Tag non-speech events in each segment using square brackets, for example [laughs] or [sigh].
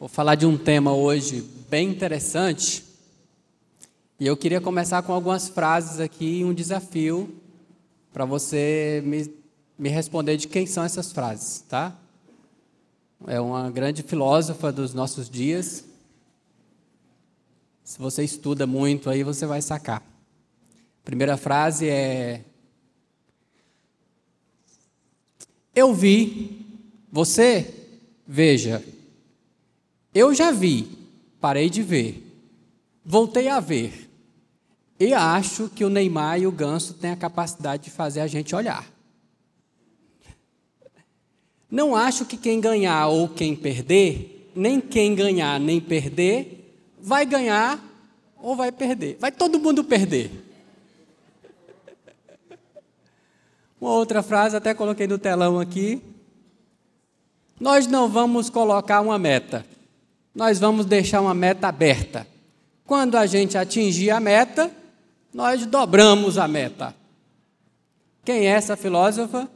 Vou falar de um tema hoje bem interessante. E eu queria começar com algumas frases aqui um desafio para você me, me responder de quem são essas frases, tá? É uma grande filósofa dos nossos dias. Se você estuda muito aí, você vai sacar. Primeira frase é: Eu vi, você veja. Eu já vi, parei de ver, voltei a ver. E acho que o Neymar e o Ganso têm a capacidade de fazer a gente olhar. Não acho que quem ganhar ou quem perder, nem quem ganhar nem perder, vai ganhar ou vai perder. Vai todo mundo perder. Uma outra frase, até coloquei no telão aqui. Nós não vamos colocar uma meta nós vamos deixar uma meta aberta. Quando a gente atingir a meta, nós dobramos a meta. Quem é essa filósofa?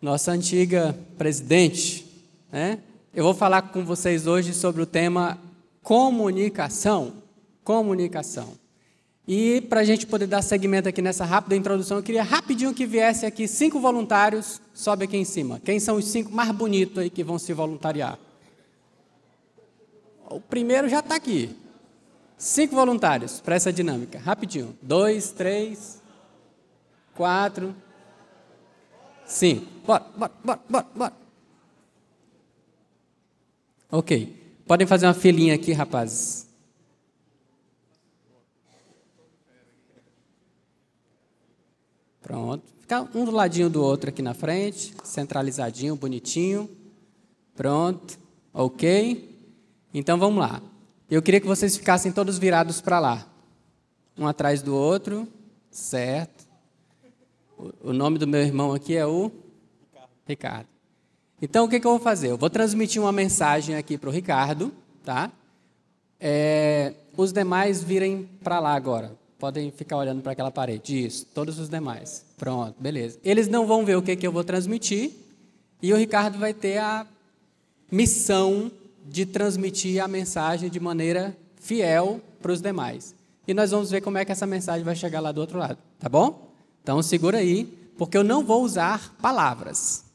Nossa antiga presidente. Né? Eu vou falar com vocês hoje sobre o tema comunicação. Comunicação. E para a gente poder dar segmento aqui nessa rápida introdução, eu queria rapidinho que viesse aqui cinco voluntários, sobe aqui em cima. Quem são os cinco mais bonitos aí que vão se voluntariar? O primeiro já está aqui. Cinco voluntários para essa dinâmica. Rapidinho. Dois, três, quatro, cinco. Bora, bora, bora, bora, bora. Ok. Podem fazer uma filinha aqui, rapazes. Pronto. Ficar um do ladinho do outro aqui na frente. Centralizadinho, bonitinho. Pronto. Ok. Então vamos lá. Eu queria que vocês ficassem todos virados para lá. Um atrás do outro. Certo. O nome do meu irmão aqui é o Ricardo. Então o que, que eu vou fazer? Eu vou transmitir uma mensagem aqui para o Ricardo, tá? É, os demais virem para lá agora. Podem ficar olhando para aquela parede. Isso, todos os demais. Pronto, beleza. Eles não vão ver o que, que eu vou transmitir. E o Ricardo vai ter a missão de transmitir a mensagem de maneira fiel para os demais. E nós vamos ver como é que essa mensagem vai chegar lá do outro lado, tá bom? Então segura aí, porque eu não vou usar palavras.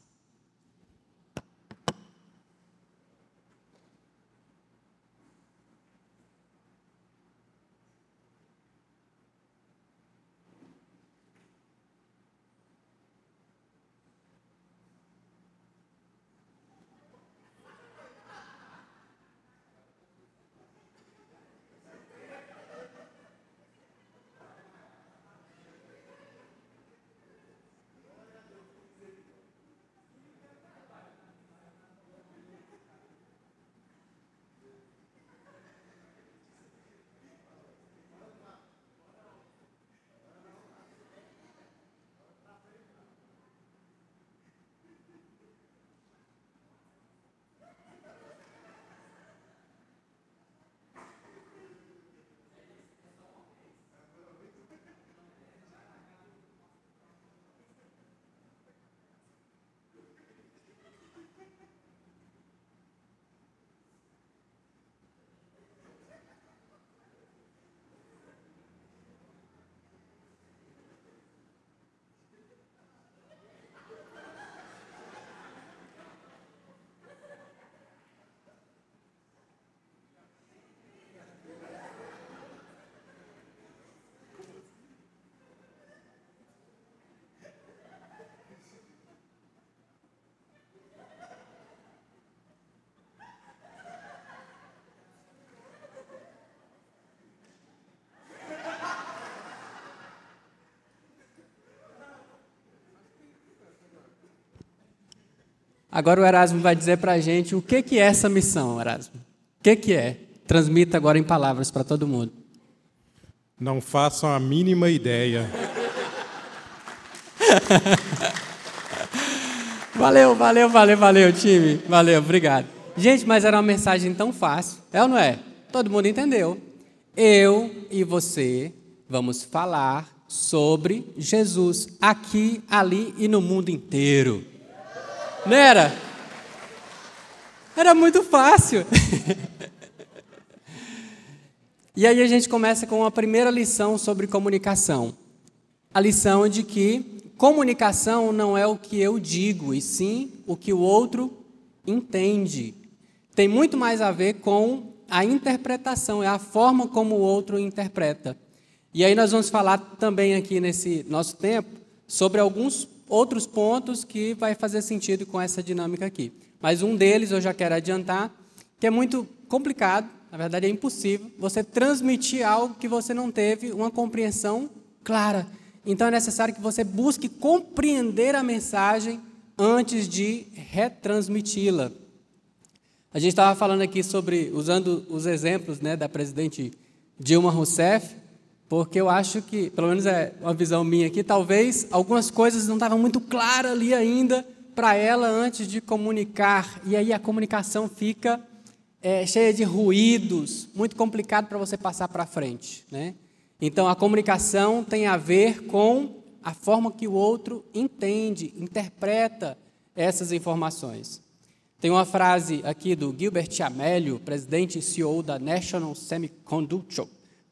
Agora o Erasmo vai dizer para a gente o que, que é essa missão, Erasmo. O que, que é? Transmita agora em palavras para todo mundo. Não façam a mínima ideia. [laughs] valeu, valeu, valeu, valeu, time. Valeu, obrigado. Gente, mas era uma mensagem tão fácil. É ou não é? Todo mundo entendeu. Eu e você vamos falar sobre Jesus aqui, ali e no mundo inteiro. Não era? Era muito fácil. [laughs] e aí a gente começa com a primeira lição sobre comunicação. A lição de que comunicação não é o que eu digo, e sim o que o outro entende. Tem muito mais a ver com a interpretação, é a forma como o outro interpreta. E aí nós vamos falar também aqui nesse nosso tempo sobre alguns outros pontos que vai fazer sentido com essa dinâmica aqui. Mas um deles eu já quero adiantar, que é muito complicado, na verdade é impossível, você transmitir algo que você não teve uma compreensão clara. Então é necessário que você busque compreender a mensagem antes de retransmiti-la. A gente estava falando aqui sobre, usando os exemplos né, da presidente Dilma Rousseff, porque eu acho que, pelo menos é uma visão minha aqui, talvez algumas coisas não estavam muito claras ali ainda para ela antes de comunicar, e aí a comunicação fica é, cheia de ruídos, muito complicado para você passar para frente. Né? Então a comunicação tem a ver com a forma que o outro entende, interpreta essas informações. Tem uma frase aqui do Gilbert Amelio, presidente e CEO da National Semiconductor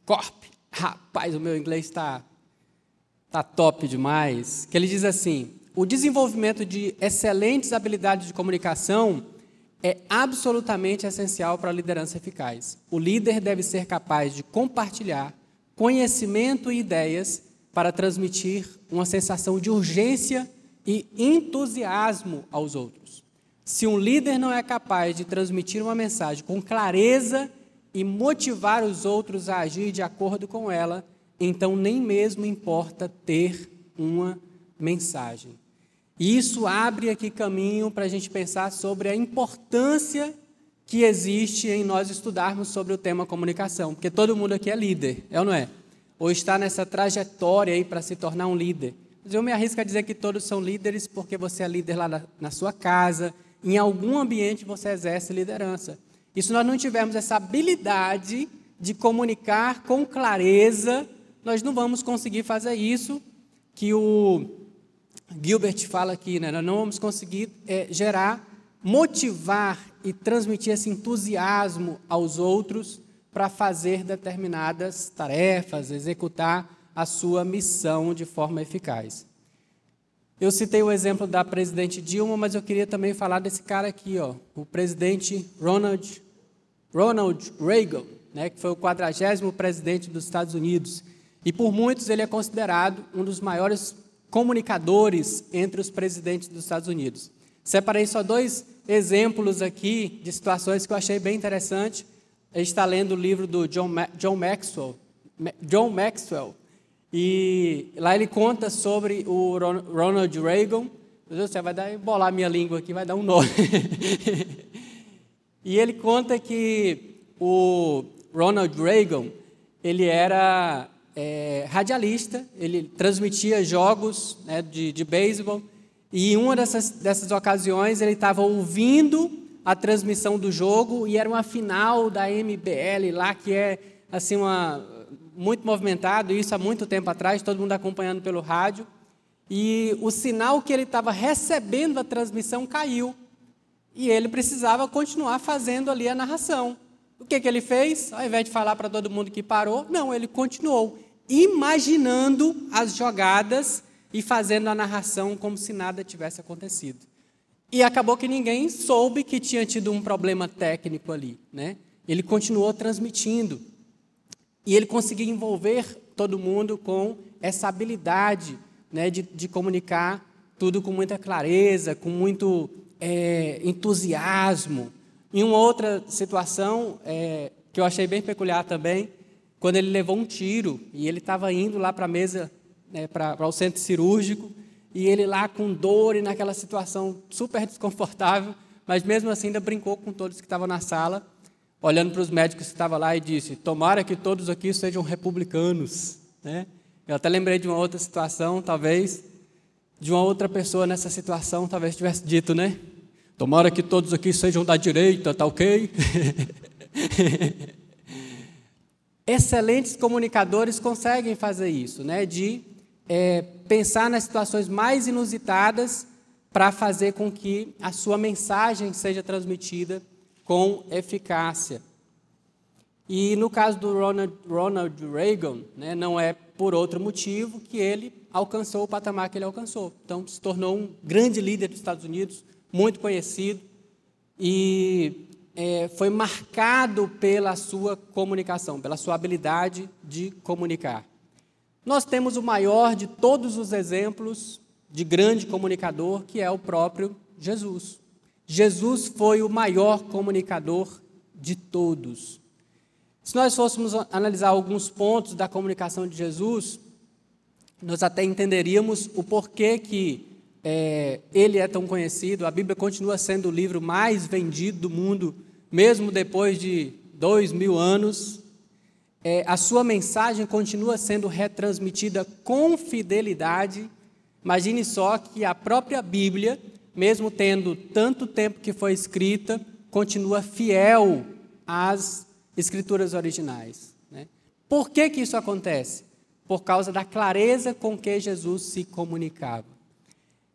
Corp. Rapaz, o meu inglês está tá top demais. Que ele diz assim: o desenvolvimento de excelentes habilidades de comunicação é absolutamente essencial para a liderança eficaz. O líder deve ser capaz de compartilhar conhecimento e ideias para transmitir uma sensação de urgência e entusiasmo aos outros. Se um líder não é capaz de transmitir uma mensagem com clareza e motivar os outros a agir de acordo com ela, então nem mesmo importa ter uma mensagem. E isso abre aqui caminho para a gente pensar sobre a importância que existe em nós estudarmos sobre o tema comunicação, porque todo mundo aqui é líder, é ou não é? Ou está nessa trajetória aí para se tornar um líder. Mas eu me arrisco a dizer que todos são líderes porque você é líder lá na, na sua casa, em algum ambiente você exerce liderança. E se nós não tivermos essa habilidade de comunicar com clareza, nós não vamos conseguir fazer isso que o Gilbert fala aqui, né? nós não vamos conseguir é, gerar, motivar e transmitir esse entusiasmo aos outros para fazer determinadas tarefas, executar a sua missão de forma eficaz. Eu citei o exemplo da presidente Dilma, mas eu queria também falar desse cara aqui, ó, o presidente Ronald, Ronald Reagan, né, que foi o quadragésimo presidente dos Estados Unidos. E por muitos ele é considerado um dos maiores comunicadores entre os presidentes dos Estados Unidos. Separei só dois exemplos aqui de situações que eu achei bem interessante. A gente está lendo o livro do John, Ma John Maxwell, John Maxwell, e lá ele conta sobre o Ronald Reagan. Meu Deus céu, vai dar, embolar a minha língua aqui, vai dar um nó. [laughs] e ele conta que o Ronald Reagan, ele era é, radialista, ele transmitia jogos né, de, de beisebol, e em uma dessas, dessas ocasiões ele estava ouvindo a transmissão do jogo, e era uma final da MBL lá, que é assim uma muito movimentado, isso há muito tempo atrás, todo mundo acompanhando pelo rádio. E o sinal que ele estava recebendo a transmissão caiu. E ele precisava continuar fazendo ali a narração. O que, que ele fez? Ao invés de falar para todo mundo que parou, não, ele continuou imaginando as jogadas e fazendo a narração como se nada tivesse acontecido. E acabou que ninguém soube que tinha tido um problema técnico ali. Né? Ele continuou transmitindo. E ele conseguia envolver todo mundo com essa habilidade né, de, de comunicar tudo com muita clareza, com muito é, entusiasmo. Em uma outra situação, é, que eu achei bem peculiar também, quando ele levou um tiro e ele estava indo lá para a mesa, né, para o centro cirúrgico, e ele lá com dor e naquela situação super desconfortável, mas mesmo assim ainda brincou com todos que estavam na sala olhando para os médicos que estavam lá e disse: Tomara que todos aqui sejam republicanos. Né? Eu até lembrei de uma outra situação, talvez, de uma outra pessoa nessa situação, talvez tivesse dito, né? Tomara que todos aqui sejam da direita, tá ok? [laughs] Excelentes comunicadores conseguem fazer isso, né? De é, pensar nas situações mais inusitadas para fazer com que a sua mensagem seja transmitida com eficácia. E no caso do Ronald, Ronald Reagan, né, não é por outro motivo que ele alcançou o patamar que ele alcançou. Então, se tornou um grande líder dos Estados Unidos, muito conhecido, e é, foi marcado pela sua comunicação, pela sua habilidade de comunicar. Nós temos o maior de todos os exemplos de grande comunicador, que é o próprio Jesus. Jesus foi o maior comunicador de todos. Se nós fôssemos analisar alguns pontos da comunicação de Jesus, nós até entenderíamos o porquê que é, ele é tão conhecido. A Bíblia continua sendo o livro mais vendido do mundo, mesmo depois de dois mil anos. É, a sua mensagem continua sendo retransmitida com fidelidade. Imagine só que a própria Bíblia, mesmo tendo tanto tempo que foi escrita, continua fiel às escrituras originais. Né? Por que, que isso acontece? Por causa da clareza com que Jesus se comunicava.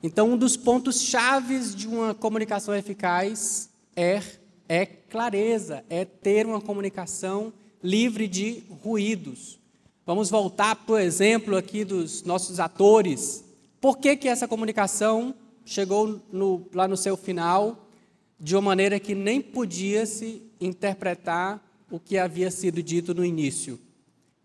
Então, um dos pontos chaves de uma comunicação eficaz é, é clareza, é ter uma comunicação livre de ruídos. Vamos voltar para o exemplo aqui dos nossos atores. Por que, que essa comunicação chegou no, lá no seu final de uma maneira que nem podia se interpretar o que havia sido dito no início,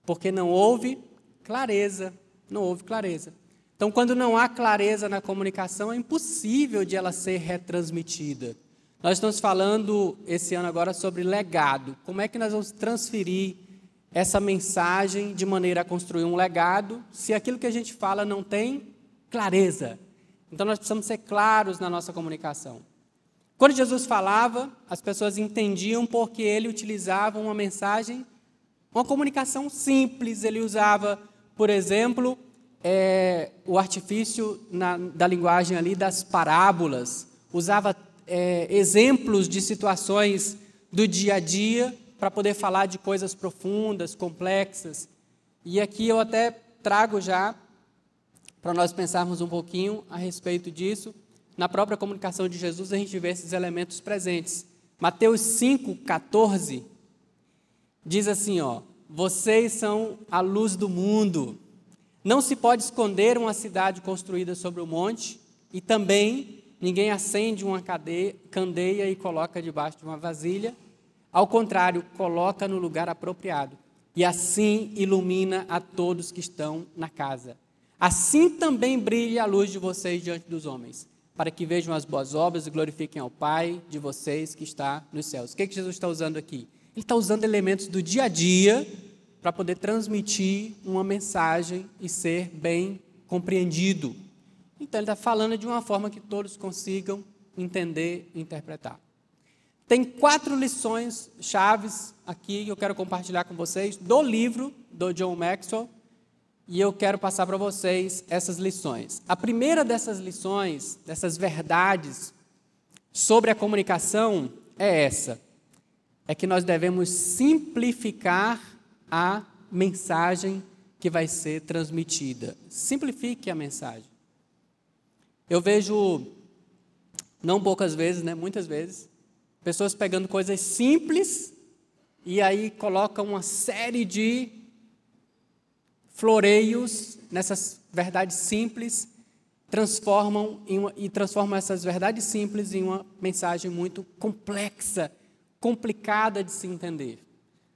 porque não houve clareza, não houve clareza. Então, quando não há clareza na comunicação, é impossível de ela ser retransmitida. Nós estamos falando esse ano agora sobre legado. Como é que nós vamos transferir essa mensagem de maneira a construir um legado, se aquilo que a gente fala não tem clareza? Então, nós precisamos ser claros na nossa comunicação. Quando Jesus falava, as pessoas entendiam porque ele utilizava uma mensagem, uma comunicação simples. Ele usava, por exemplo, é, o artifício na, da linguagem ali das parábolas, usava é, exemplos de situações do dia a dia para poder falar de coisas profundas, complexas. E aqui eu até trago já para nós pensarmos um pouquinho a respeito disso na própria comunicação de Jesus, a gente vê esses elementos presentes. Mateus 5, 14, diz assim: ó, vocês são a luz do mundo. Não se pode esconder uma cidade construída sobre o monte, e também ninguém acende uma cadeia, candeia e coloca debaixo de uma vasilha. Ao contrário, coloca no lugar apropriado, e assim ilumina a todos que estão na casa. Assim também brilhe a luz de vocês diante dos homens, para que vejam as boas obras e glorifiquem ao Pai de vocês que está nos céus. O que, é que Jesus está usando aqui? Ele está usando elementos do dia a dia para poder transmitir uma mensagem e ser bem compreendido. Então, ele está falando de uma forma que todos consigam entender e interpretar. Tem quatro lições chaves aqui que eu quero compartilhar com vocês do livro do John Maxwell, e eu quero passar para vocês essas lições. A primeira dessas lições, dessas verdades sobre a comunicação é essa: é que nós devemos simplificar a mensagem que vai ser transmitida. Simplifique a mensagem. Eu vejo, não poucas vezes, né, muitas vezes, pessoas pegando coisas simples e aí colocam uma série de floreios nessas verdades simples transformam uma, e transformam essas verdades simples em uma mensagem muito complexa, complicada de se entender.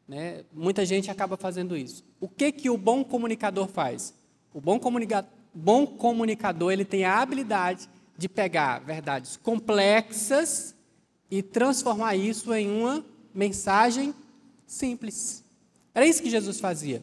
Né? Muita gente acaba fazendo isso. O que que o bom comunicador faz? O bom, comunica, bom comunicador ele tem a habilidade de pegar verdades complexas e transformar isso em uma mensagem simples. Era isso que Jesus fazia.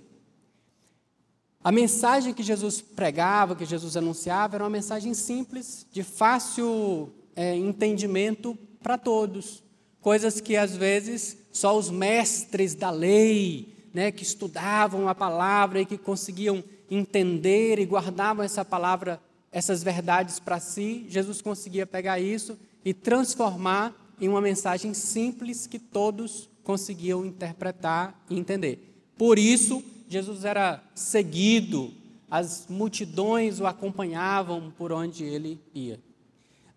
A mensagem que Jesus pregava, que Jesus anunciava, era uma mensagem simples, de fácil é, entendimento para todos. Coisas que às vezes só os mestres da lei, né, que estudavam a palavra e que conseguiam entender e guardavam essa palavra, essas verdades para si, Jesus conseguia pegar isso e transformar em uma mensagem simples que todos conseguiam interpretar e entender. Por isso, Jesus era seguido, as multidões o acompanhavam por onde ele ia.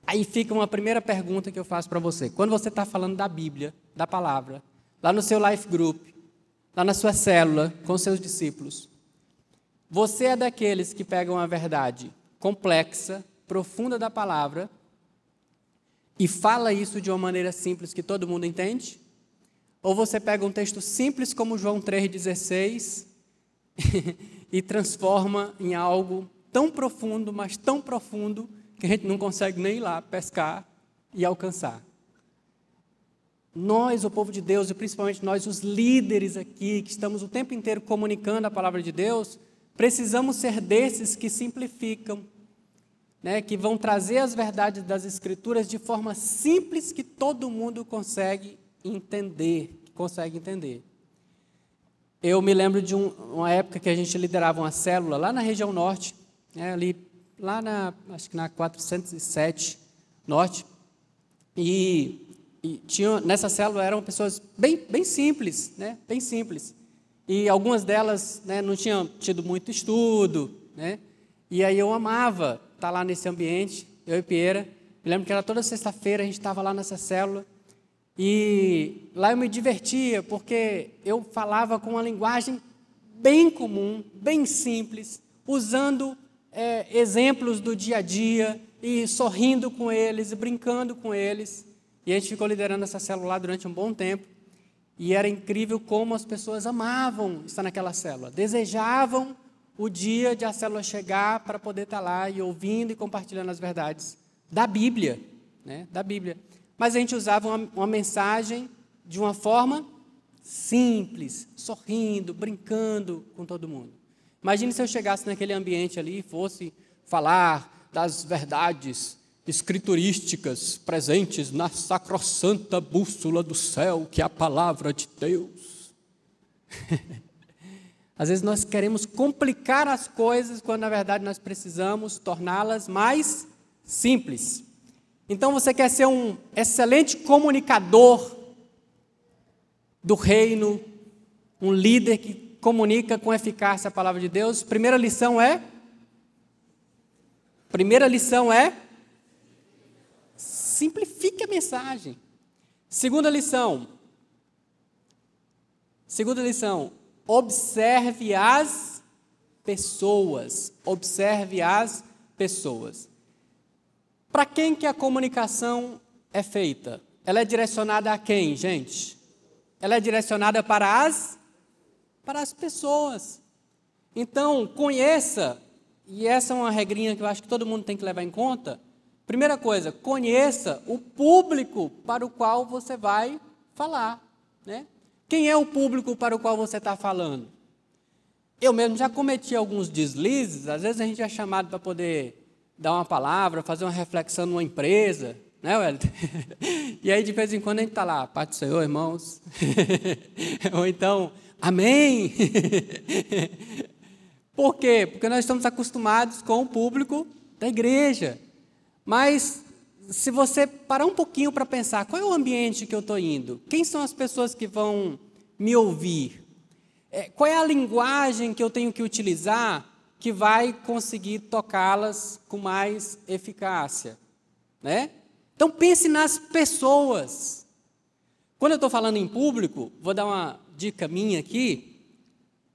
Aí fica uma primeira pergunta que eu faço para você. Quando você está falando da Bíblia, da palavra, lá no seu life group, lá na sua célula, com seus discípulos. Você é daqueles que pegam a verdade complexa, profunda da palavra e fala isso de uma maneira simples que todo mundo entende? Ou você pega um texto simples como João 3,16 [laughs] e transforma em algo tão profundo, mas tão profundo, que a gente não consegue nem ir lá pescar e alcançar? Nós, o povo de Deus, e principalmente nós, os líderes aqui, que estamos o tempo inteiro comunicando a palavra de Deus, precisamos ser desses que simplificam, né, que vão trazer as verdades das Escrituras de forma simples que todo mundo consegue entender, consegue entender. Eu me lembro de um, uma época que a gente liderava uma célula lá na região norte, né, ali, lá na, acho que na 407 norte, e e tinha, nessa célula eram pessoas bem, bem simples, né? bem simples. E algumas delas né, não tinham tido muito estudo, né? E aí eu amava estar lá nesse ambiente, eu e Pieira. Me lembro que era toda sexta-feira, a gente estava lá nessa célula. E lá eu me divertia, porque eu falava com uma linguagem bem comum, bem simples, usando é, exemplos do dia a dia, e sorrindo com eles, e brincando com eles. E a gente ficou liderando essa célula durante um bom tempo. E era incrível como as pessoas amavam estar naquela célula, desejavam o dia de a célula chegar para poder estar lá e ouvindo e compartilhando as verdades da Bíblia, né? Da Bíblia. Mas a gente usava uma, uma mensagem de uma forma simples, sorrindo, brincando com todo mundo. Imagine se eu chegasse naquele ambiente ali e fosse falar das verdades escriturísticas presentes na sacrossanta bússola do céu, que é a palavra de Deus. [laughs] Às vezes nós queremos complicar as coisas quando na verdade nós precisamos torná-las mais simples. Então você quer ser um excelente comunicador do reino, um líder que comunica com eficácia a palavra de Deus. Primeira lição é Primeira lição é simplifique a mensagem. Segunda lição. Segunda lição. Observe as pessoas. Observe as pessoas. Para quem que a comunicação é feita? Ela é direcionada a quem, gente? Ela é direcionada para as para as pessoas. Então, conheça, e essa é uma regrinha que eu acho que todo mundo tem que levar em conta, Primeira coisa, conheça o público para o qual você vai falar. Né? Quem é o público para o qual você está falando? Eu mesmo já cometi alguns deslizes, às vezes a gente é chamado para poder dar uma palavra, fazer uma reflexão numa empresa, né, Wellington? [laughs] e aí, de vez em quando, a gente está lá, Pai do Senhor, irmãos. [laughs] Ou então, Amém. [laughs] Por quê? Porque nós estamos acostumados com o público da igreja. Mas se você parar um pouquinho para pensar, qual é o ambiente que eu estou indo? Quem são as pessoas que vão me ouvir? É, qual é a linguagem que eu tenho que utilizar que vai conseguir tocá-las com mais eficácia? Né? Então pense nas pessoas. Quando eu estou falando em público, vou dar uma dica minha aqui,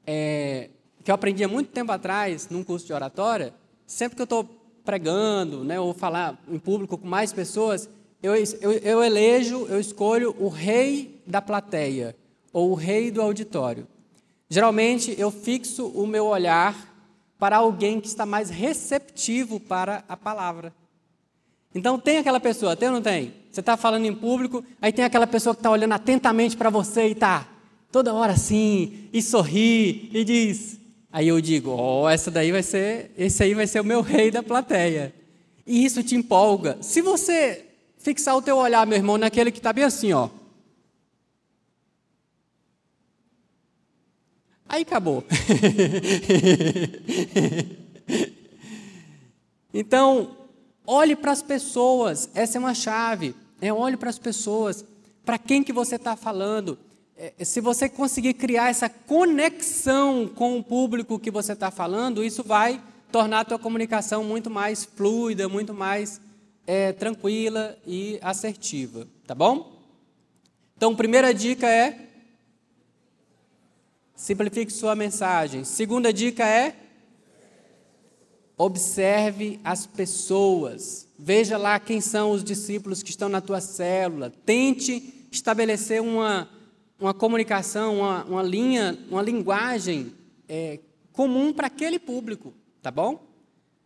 é, que eu aprendi há muito tempo atrás, num curso de oratória. Sempre que eu estou pregando, né, ou falar em público com mais pessoas, eu, eu, eu elejo, eu escolho o rei da plateia ou o rei do auditório. Geralmente eu fixo o meu olhar para alguém que está mais receptivo para a palavra. Então tem aquela pessoa, tem ou não tem? Você está falando em público, aí tem aquela pessoa que está olhando atentamente para você e está toda hora assim, e sorri, e diz: Aí eu digo, ó, oh, essa daí vai ser, esse aí vai ser o meu rei da plateia. E isso te empolga. Se você fixar o teu olhar, meu irmão, naquele que está bem assim, ó. Aí acabou. [laughs] então, olhe para as pessoas. Essa é uma chave. É, olhe para as pessoas. Para quem que você está falando? É, se você conseguir criar essa conexão com o público que você está falando, isso vai tornar a tua comunicação muito mais fluida, muito mais é, tranquila e assertiva, tá bom? Então, primeira dica é simplifique sua mensagem. Segunda dica é observe as pessoas. Veja lá quem são os discípulos que estão na tua célula. Tente estabelecer uma, uma comunicação, uma, uma linha, uma linguagem é, comum para aquele público, tá bom?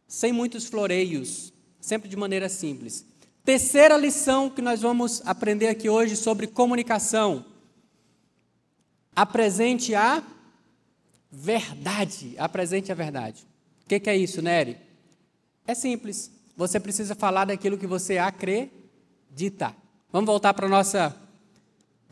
Sem muitos floreios, sempre de maneira simples. Terceira lição que nós vamos aprender aqui hoje sobre comunicação. Apresente a verdade. Apresente a verdade. O que, que é isso, Nery? É simples. Você precisa falar daquilo que você acredita. Vamos voltar para o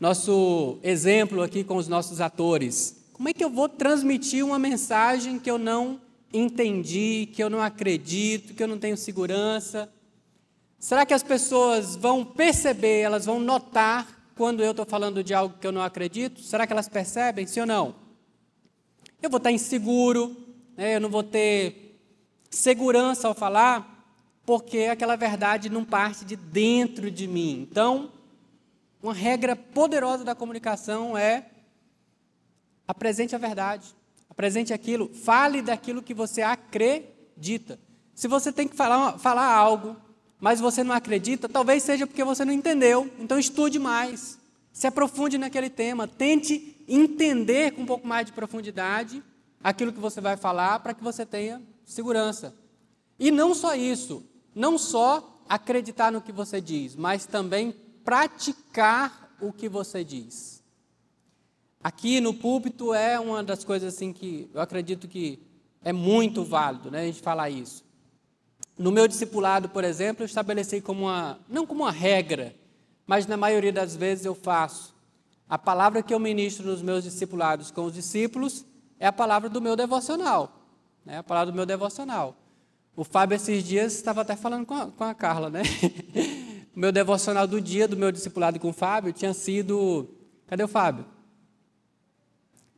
nosso exemplo aqui com os nossos atores. Como é que eu vou transmitir uma mensagem que eu não entendi, que eu não acredito, que eu não tenho segurança? Será que as pessoas vão perceber, elas vão notar quando eu estou falando de algo que eu não acredito? Será que elas percebem, sim ou não? Eu vou estar inseguro, né? eu não vou ter segurança ao falar, porque aquela verdade não parte de dentro de mim. Então, uma regra poderosa da comunicação é apresente a verdade, apresente aquilo, fale daquilo que você acredita. Se você tem que falar, falar algo mas você não acredita, talvez seja porque você não entendeu. Então estude mais, se aprofunde naquele tema, tente entender com um pouco mais de profundidade aquilo que você vai falar para que você tenha segurança. E não só isso, não só acreditar no que você diz, mas também praticar o que você diz. Aqui no púlpito é uma das coisas assim que eu acredito que é muito válido, né, a gente falar isso. No meu discipulado, por exemplo, eu estabeleci como uma, não como uma regra, mas na maioria das vezes eu faço. A palavra que eu ministro nos meus discipulados com os discípulos é a palavra do meu devocional. Né? A palavra do meu devocional. O Fábio, esses dias, estava até falando com a, com a Carla, né? [laughs] o meu devocional do dia, do meu discipulado com o Fábio, tinha sido. Cadê o Fábio?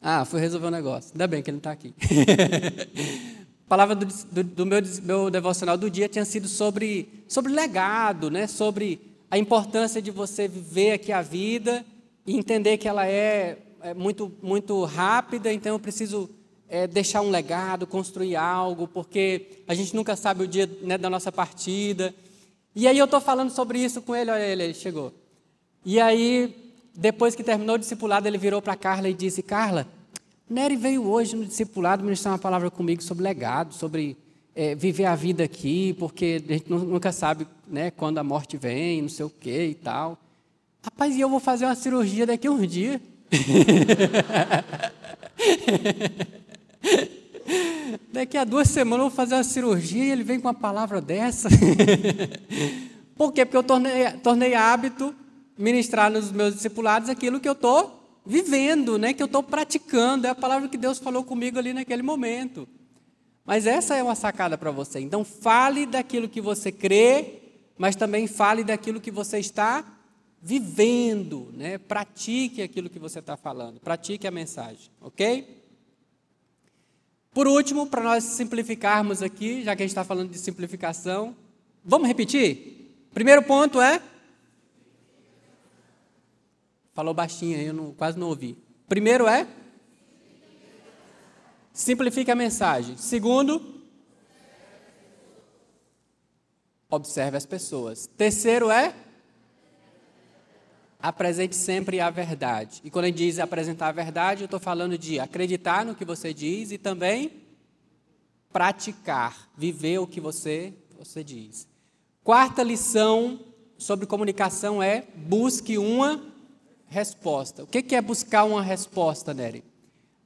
Ah, fui resolver um negócio. Ainda bem que ele não está aqui. [laughs] Palavra do, do, do meu, meu, devocional do dia tinha sido sobre, sobre legado, né? sobre a importância de você viver aqui a vida e entender que ela é, é muito, muito rápida, então eu preciso é, deixar um legado, construir algo, porque a gente nunca sabe o dia né, da nossa partida. E aí eu estou falando sobre isso com ele, olha ele, ele chegou. E aí, depois que terminou o discipulado, ele virou para Carla e disse, Carla, Nery veio hoje no discipulado ministrar uma palavra comigo sobre legado, sobre é, viver a vida aqui, porque a gente nunca sabe né, quando a morte vem, não sei o que e tal. Rapaz, e eu vou fazer uma cirurgia daqui a uns dias. [laughs] daqui a duas semanas eu vou fazer uma cirurgia e ele vem com uma palavra dessa. [laughs] Por quê? Porque eu tornei, tornei hábito ministrar nos meus discipulados aquilo que eu estou vivendo, né, que eu estou praticando, é a palavra que Deus falou comigo ali naquele momento. Mas essa é uma sacada para você. Então, fale daquilo que você crê, mas também fale daquilo que você está vivendo, né? Pratique aquilo que você está falando, pratique a mensagem, ok? Por último, para nós simplificarmos aqui, já que a gente está falando de simplificação, vamos repetir? Primeiro ponto é Falou baixinho eu não, quase não ouvi. Primeiro é? Simplifique a mensagem. Segundo, observe as pessoas. Terceiro é? Apresente sempre a verdade. E quando ele diz apresentar a verdade, eu estou falando de acreditar no que você diz e também praticar, viver o que você, você diz. Quarta lição sobre comunicação é busque uma resposta. O que é buscar uma resposta, Nery?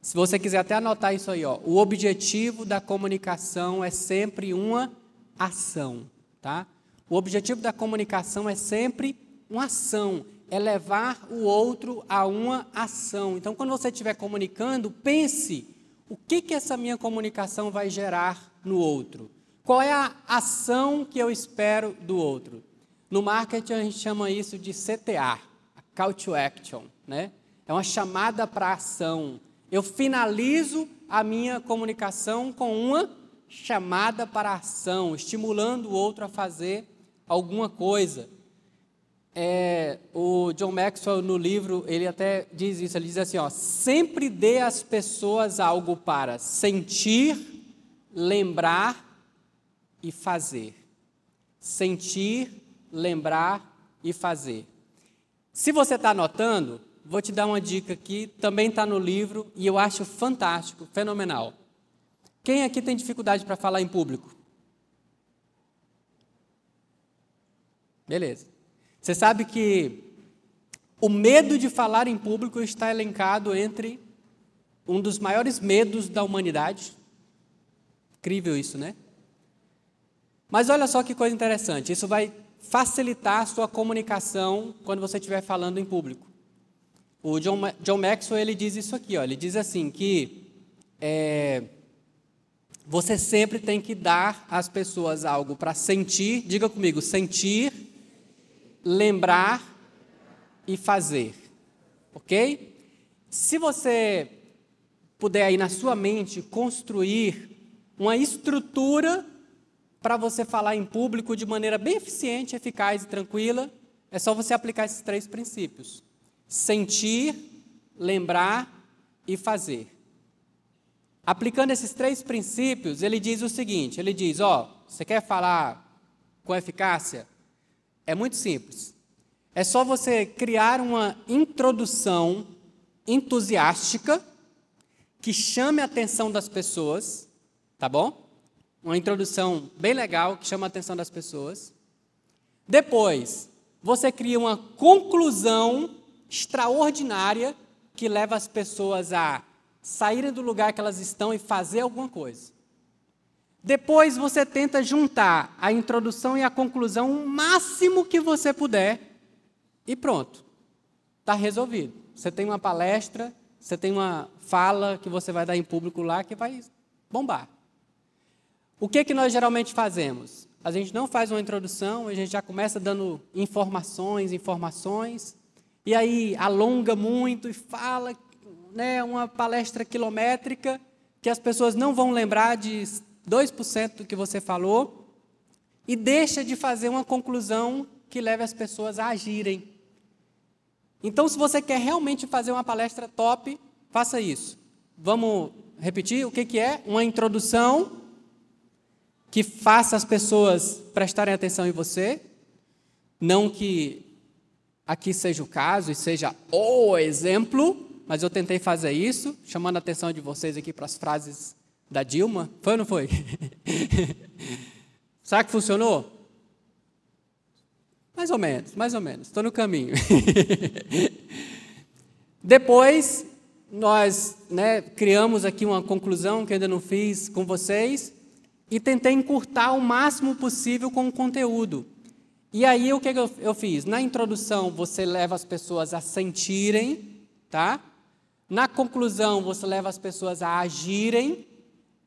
Se você quiser até anotar isso aí, ó, o objetivo da comunicação é sempre uma ação, tá? O objetivo da comunicação é sempre uma ação, é levar o outro a uma ação. Então, quando você estiver comunicando, pense o que que essa minha comunicação vai gerar no outro. Qual é a ação que eu espero do outro? No marketing a gente chama isso de CTA, call to action, né? É uma chamada para ação. Eu finalizo a minha comunicação com uma chamada para ação, estimulando o outro a fazer alguma coisa. é, o John Maxwell no livro ele até diz isso. Ele diz assim, ó, sempre dê às pessoas algo para sentir, lembrar e fazer. Sentir, lembrar e fazer. Se você está anotando, vou te dar uma dica aqui, também está no livro e eu acho fantástico, fenomenal. Quem aqui tem dificuldade para falar em público? Beleza. Você sabe que o medo de falar em público está elencado entre um dos maiores medos da humanidade. Incrível isso, né? Mas olha só que coisa interessante, isso vai facilitar a sua comunicação quando você estiver falando em público. O John, John Maxwell ele diz isso aqui, ó, ele diz assim que é, você sempre tem que dar às pessoas algo para sentir, diga comigo, sentir, lembrar e fazer. Ok? Se você puder aí na sua mente construir uma estrutura para você falar em público de maneira bem eficiente, eficaz e tranquila, é só você aplicar esses três princípios: sentir, lembrar e fazer. Aplicando esses três princípios, ele diz o seguinte: ele diz, ó, você quer falar com eficácia? É muito simples. É só você criar uma introdução entusiástica que chame a atenção das pessoas, tá bom? Uma introdução bem legal que chama a atenção das pessoas. Depois, você cria uma conclusão extraordinária que leva as pessoas a saírem do lugar que elas estão e fazer alguma coisa. Depois você tenta juntar a introdução e a conclusão o máximo que você puder e pronto. Está resolvido. Você tem uma palestra, você tem uma fala que você vai dar em público lá que vai bombar. O que, que nós geralmente fazemos? A gente não faz uma introdução, a gente já começa dando informações, informações, e aí alonga muito e fala né, uma palestra quilométrica que as pessoas não vão lembrar de 2% do que você falou e deixa de fazer uma conclusão que leve as pessoas a agirem. Então, se você quer realmente fazer uma palestra top, faça isso. Vamos repetir o que, que é? Uma introdução que faça as pessoas prestarem atenção em você. Não que aqui seja o caso e seja o exemplo, mas eu tentei fazer isso, chamando a atenção de vocês aqui para as frases da Dilma. Foi ou não foi? [laughs] Será que funcionou? Mais ou menos, mais ou menos. Estou no caminho. [laughs] Depois, nós né, criamos aqui uma conclusão que ainda não fiz com vocês e tentei encurtar o máximo possível com o conteúdo. E aí, o que eu, fiz? Na introdução, você leva as pessoas a sentirem, tá? Na conclusão, você leva as pessoas a agirem.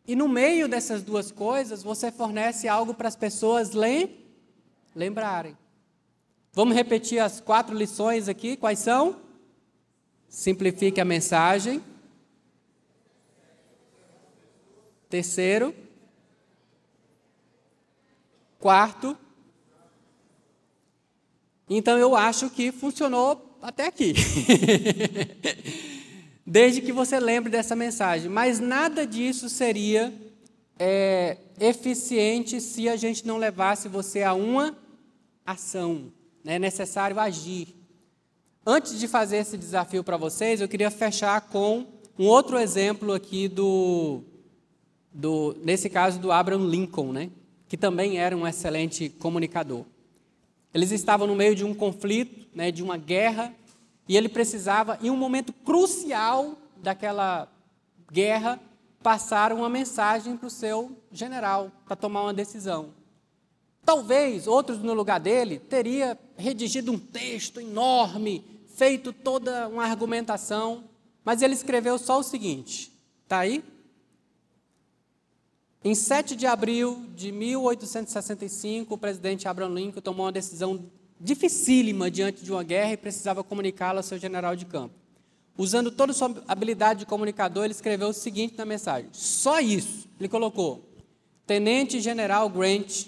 E no meio dessas duas coisas, você fornece algo para as pessoas lem lembrarem. Vamos repetir as quatro lições aqui. Quais são? Simplifique a mensagem. Terceiro. Quarto. Então eu acho que funcionou até aqui. [laughs] desde que você lembre dessa mensagem. Mas nada disso seria é, eficiente se a gente não levasse você a uma ação. Né? É necessário agir. Antes de fazer esse desafio para vocês, eu queria fechar com um outro exemplo aqui do, do nesse caso do Abraham Lincoln, né? Que também era um excelente comunicador. Eles estavam no meio de um conflito, né, de uma guerra, e ele precisava, em um momento crucial daquela guerra, passar uma mensagem para o seu general, para tomar uma decisão. Talvez outros no lugar dele teria redigido um texto enorme, feito toda uma argumentação, mas ele escreveu só o seguinte: está aí? Em 7 de abril de 1865, o presidente Abraham Lincoln tomou uma decisão dificílima diante de uma guerra e precisava comunicá-la ao seu general de campo. Usando toda a sua habilidade de comunicador, ele escreveu o seguinte na mensagem: só isso. Ele colocou: Tenente General Grant,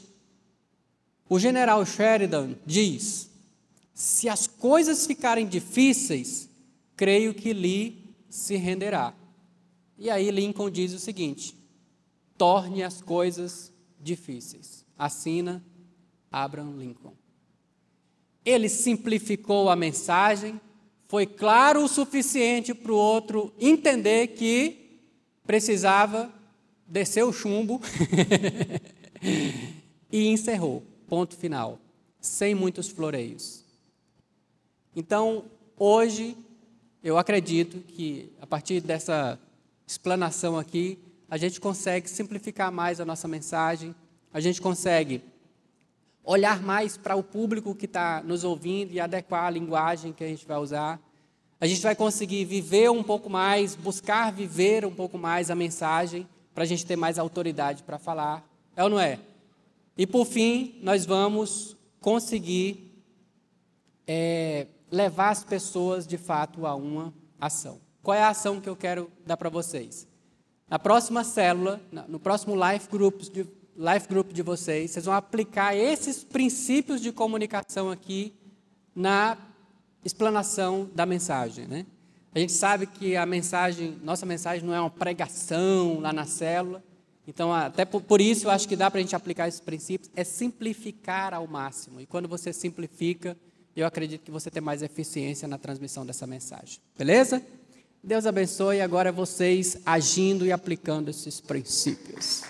o general Sheridan diz: Se as coisas ficarem difíceis, creio que lhe se renderá. E aí Lincoln diz o seguinte: torne as coisas difíceis. Assina Abraham Lincoln. Ele simplificou a mensagem, foi claro o suficiente para o outro entender que precisava descer o chumbo [laughs] e encerrou. Ponto final. Sem muitos floreios. Então, hoje, eu acredito que a partir dessa explanação aqui, a gente consegue simplificar mais a nossa mensagem, a gente consegue olhar mais para o público que está nos ouvindo e adequar a linguagem que a gente vai usar. A gente vai conseguir viver um pouco mais, buscar viver um pouco mais a mensagem, para a gente ter mais autoridade para falar. É ou não é? E por fim, nós vamos conseguir é, levar as pessoas de fato a uma ação. Qual é a ação que eu quero dar para vocês? Na próxima célula, no próximo life group, de, life group de vocês, vocês vão aplicar esses princípios de comunicação aqui na explanação da mensagem, né? A gente sabe que a mensagem, nossa mensagem não é uma pregação lá na célula. Então, até por, isso, eu acho que dá para a gente aplicar esses princípios, é simplificar ao máximo. E quando você simplifica, eu acredito que você tem mais eficiência na transmissão dessa mensagem. Beleza? Deus abençoe. Agora é vocês agindo e aplicando esses princípios.